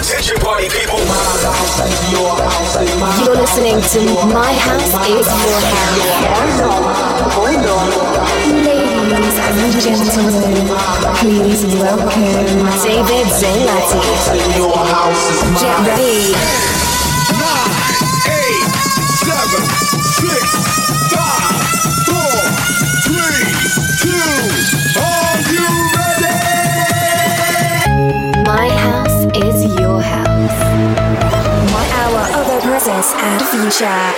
Attention party people. You're listening to My House is Your House. Ladies and gentlemen, please welcome David Zanellati. Get ready. Nine, eight, seven, six, five, four, three, two. And future.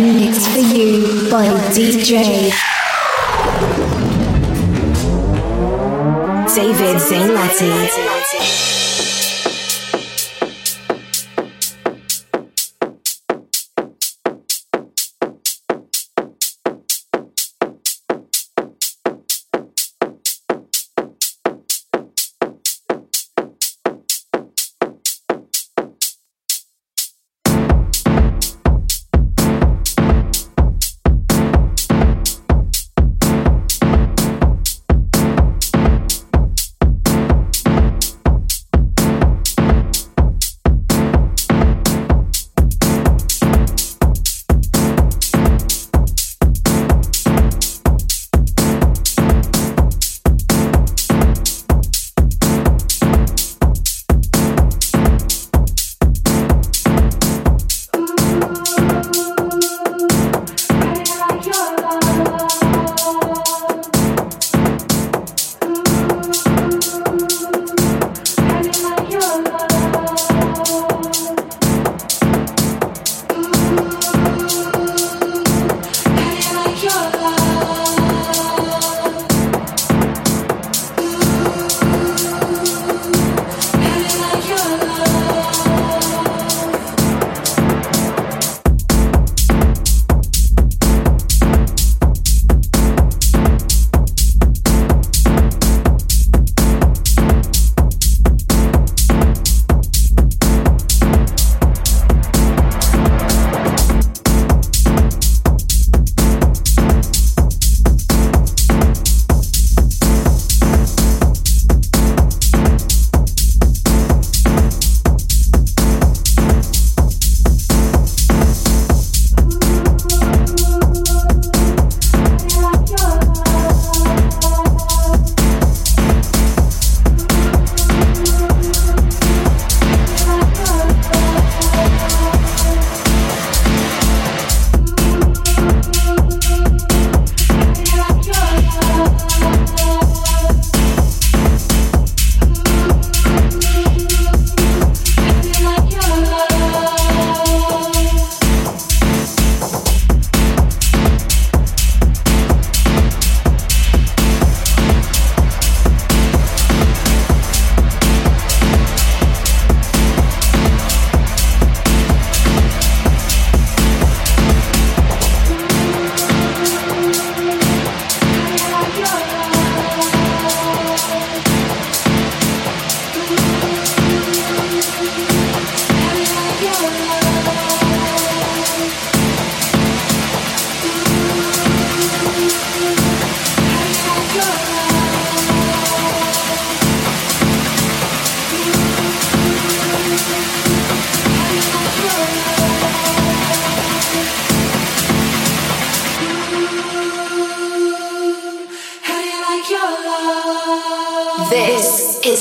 Mixed for you by DJ David Zanellati.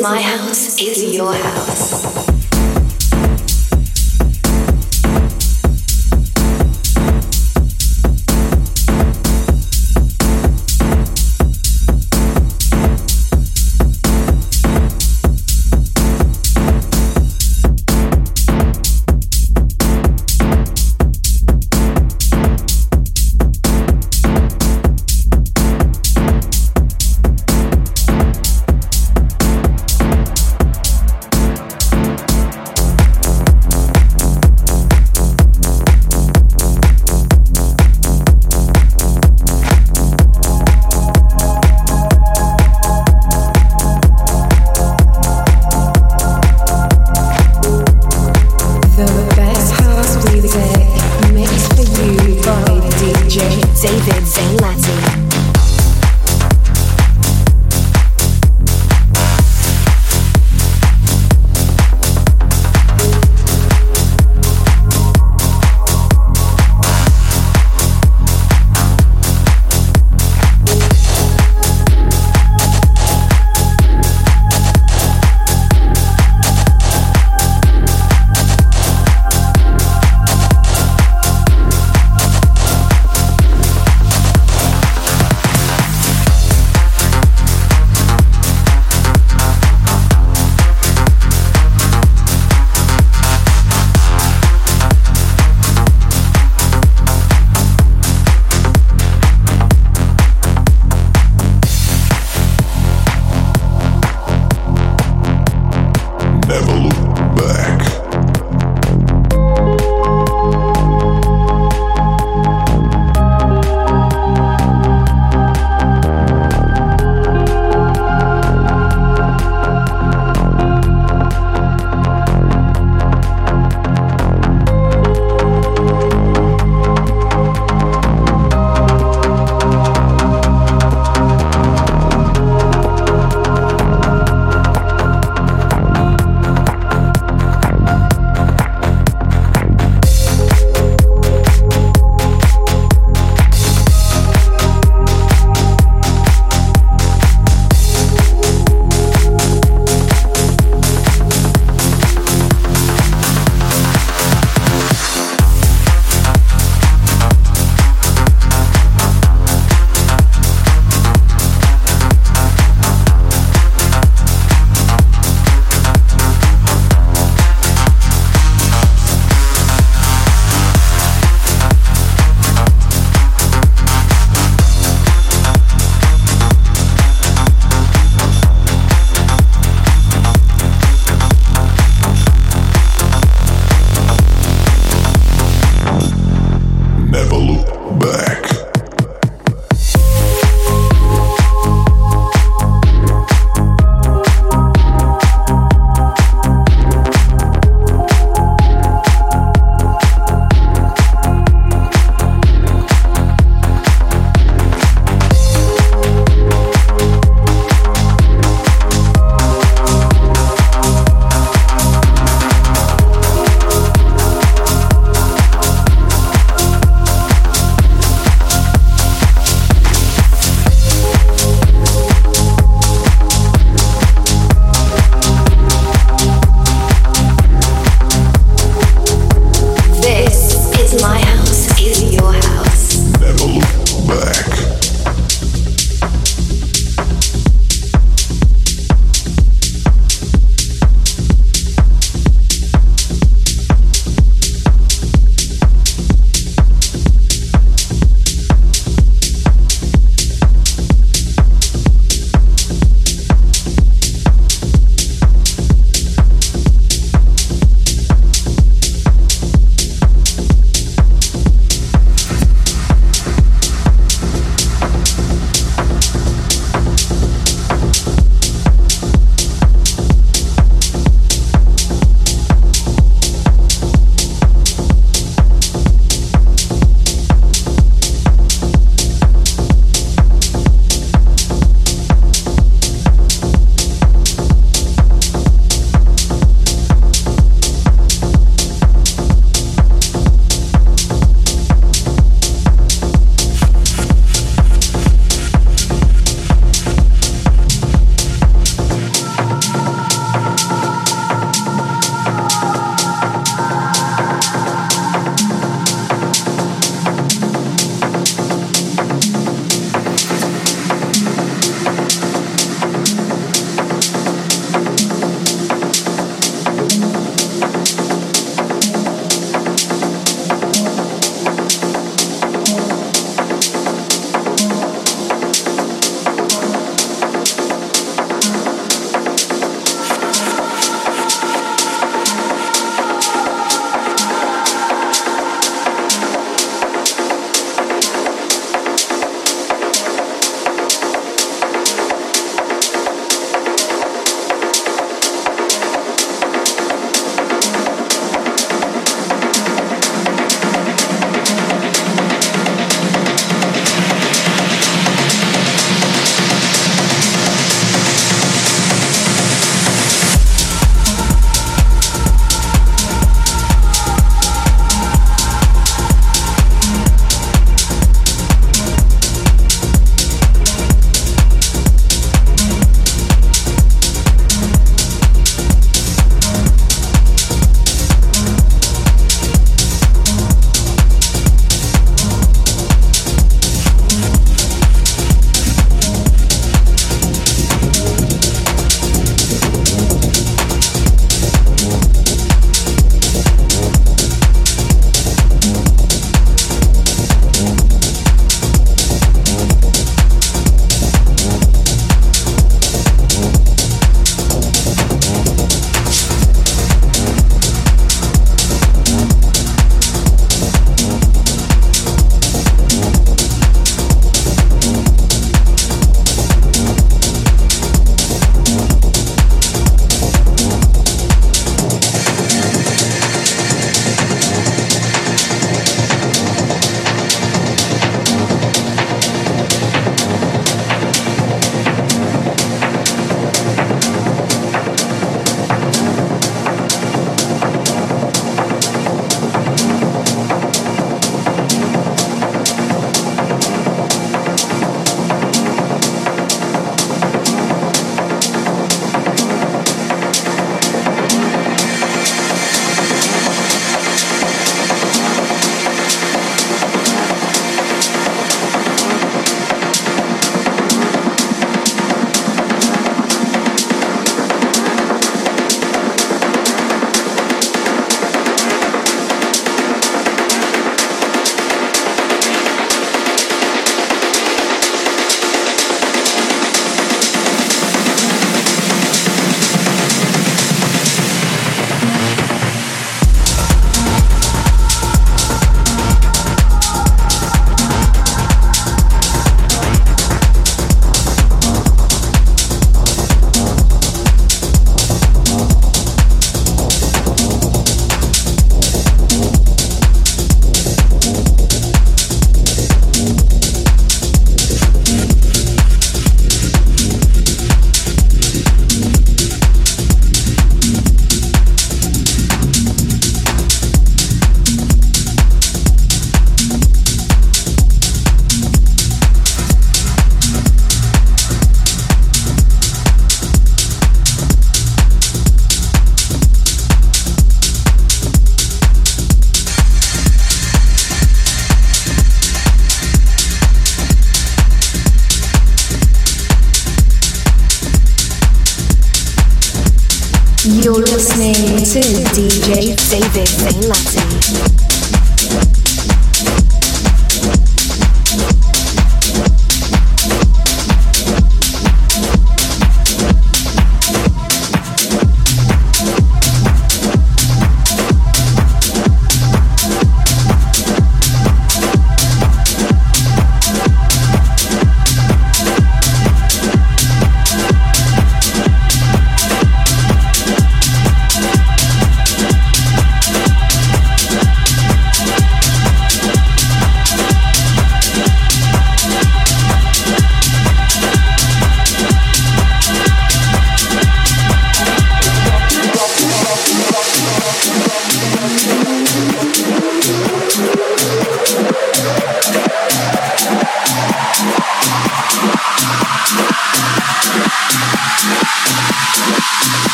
My house, is your house.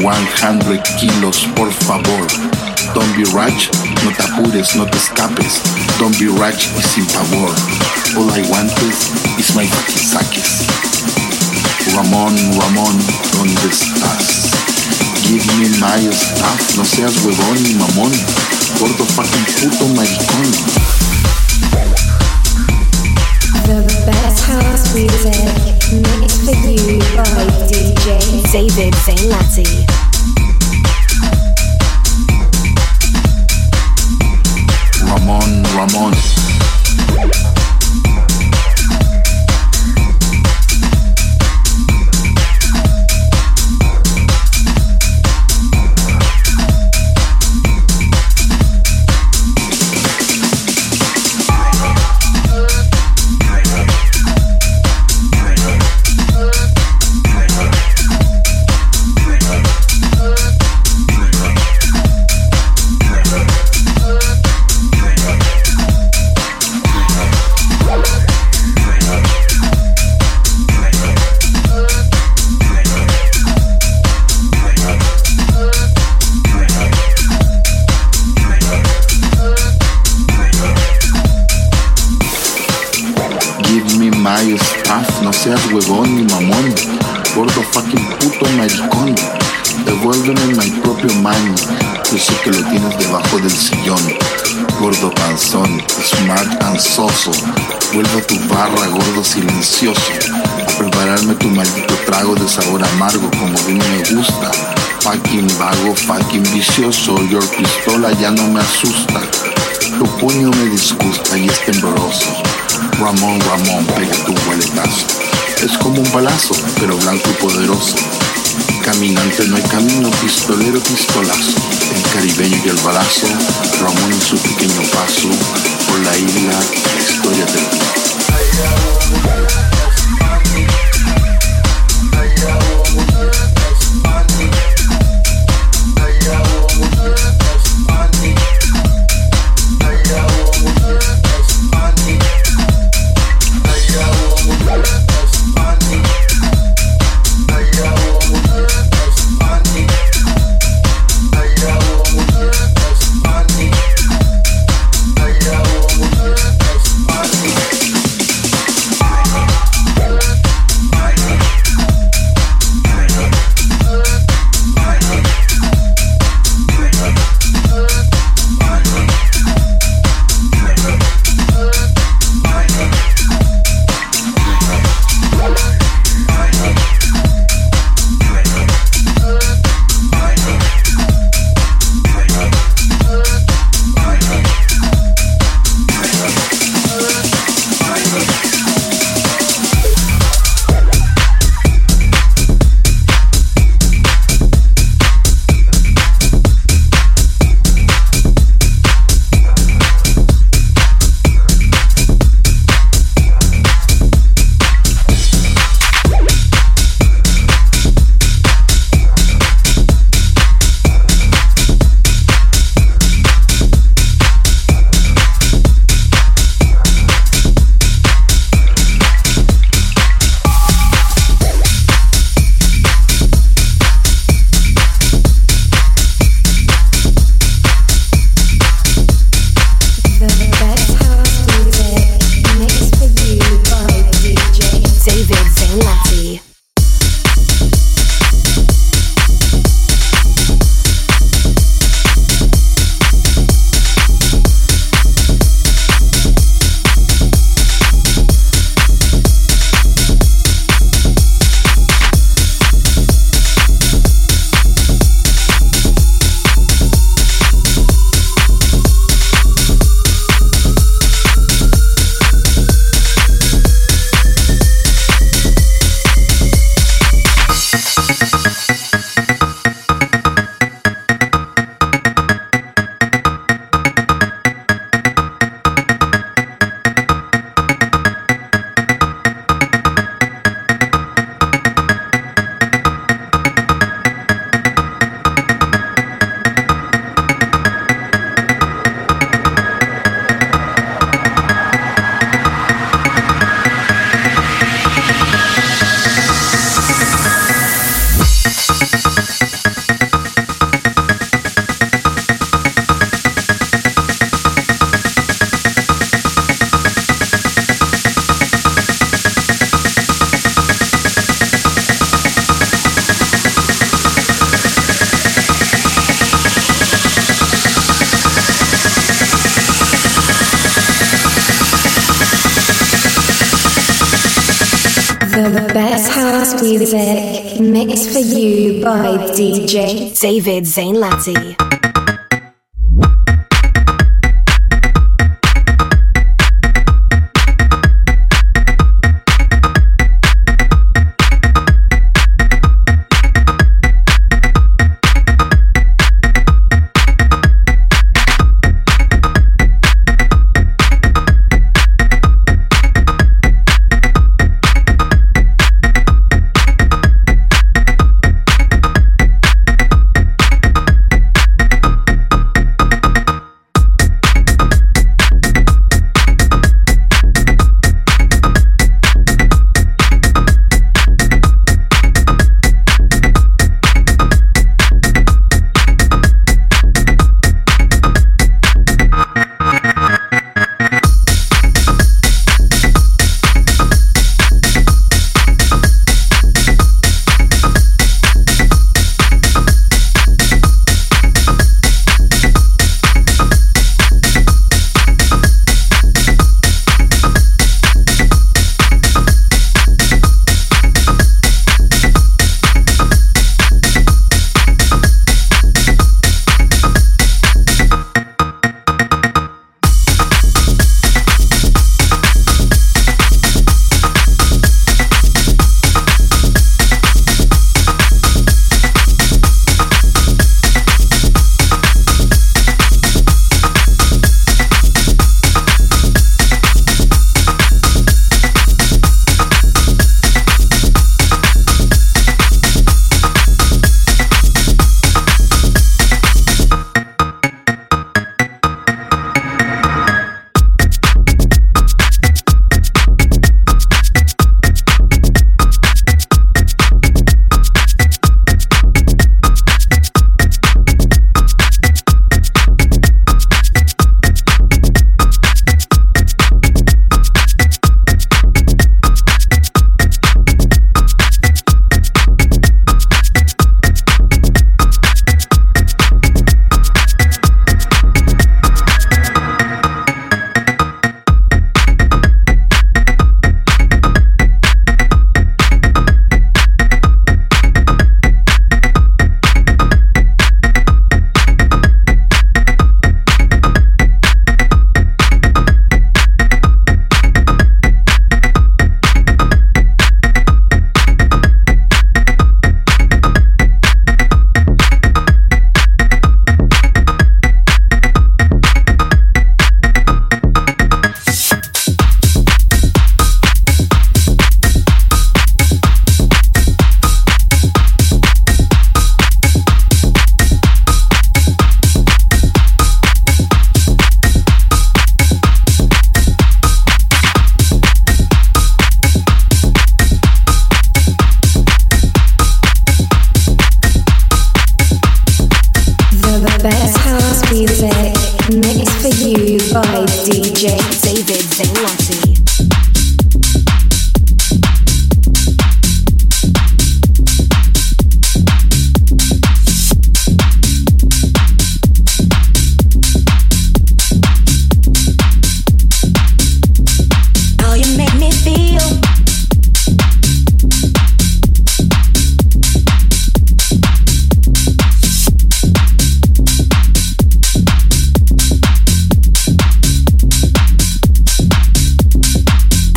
100 kilos, por favor. Don't be rash, no te apures, no te escapes. Don't be rash y sin pavor. All I want is my fucking saques. Ramón, Ramón, ¿dónde estás? Give me my stuff, no seas huevón ni mamón. Gordo fucking puto maricón. The best house music for you by DJ David. Ramon, Ramon. Seas huevón ni mamón. Gordo fucking puto maricón. Devuélveme my propio money. Yo sé que lo tienes debajo del sillón. Gordo panzón, smart and soso. Vuelvo a tu barra, gordo silencioso. Prepararme tu maldito trago de sabor amargo como mí me gusta. Fucking vago, fucking vicioso. Your pistola ya no me asusta. Tu puño me disgusta y es tembloroso. Ramón, Ramón, pega tu hueletazo. Es como un balazo, pero blanco y poderoso. Caminante no hay camino, pistolero, pistolazo. El caribeño y el balazo, Ramón en su pequeño paso. Por la isla, la historia del David Zanellati.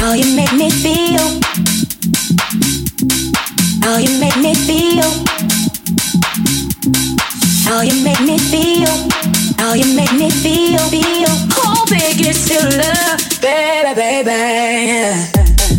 How you make me feel. How you make me feel. How you make me feel. How you make me feel. Feel. Oh, biggest killer, baby, baby.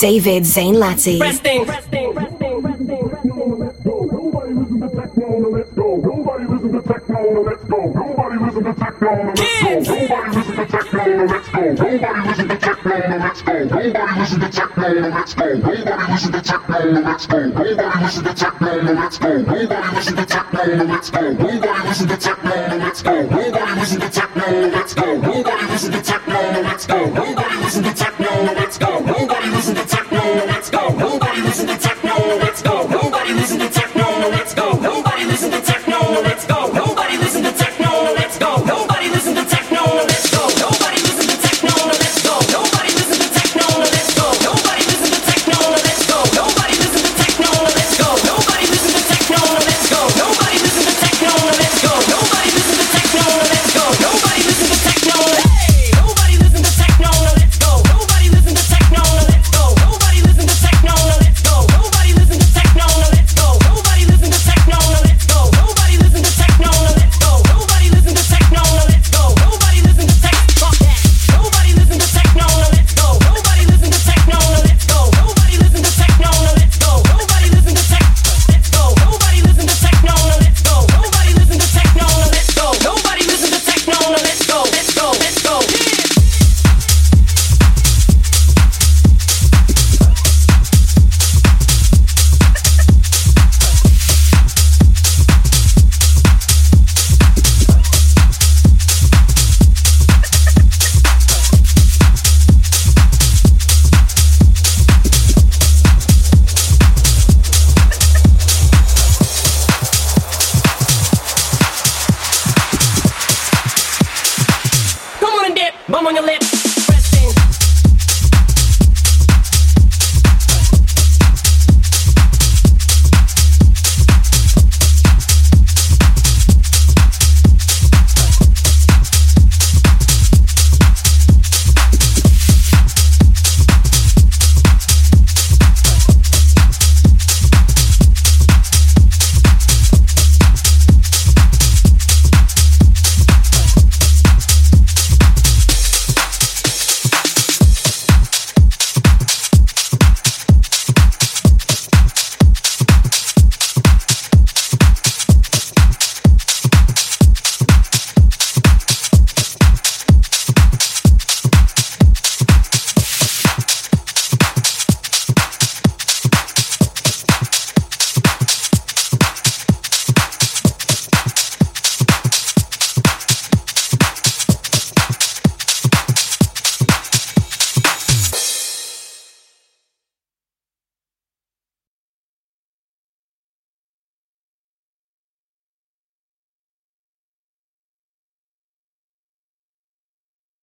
David Zanellati. Resting. Kids! Nobody listen to techno, let's go. Nobody listen to techno, let's go. Nobody listen to techno, let's go. Nobody listen to techno, let's go. Nobody listen to the techno, let's go. Nobody listen to techno, let's go. Nobody listen to techno, let's go. Nobody listen to techno, let's go. Nobody listen to techno, let's go. Nobody listen to techno, let's listen to techno, no, let's go. Nobody listen to techno.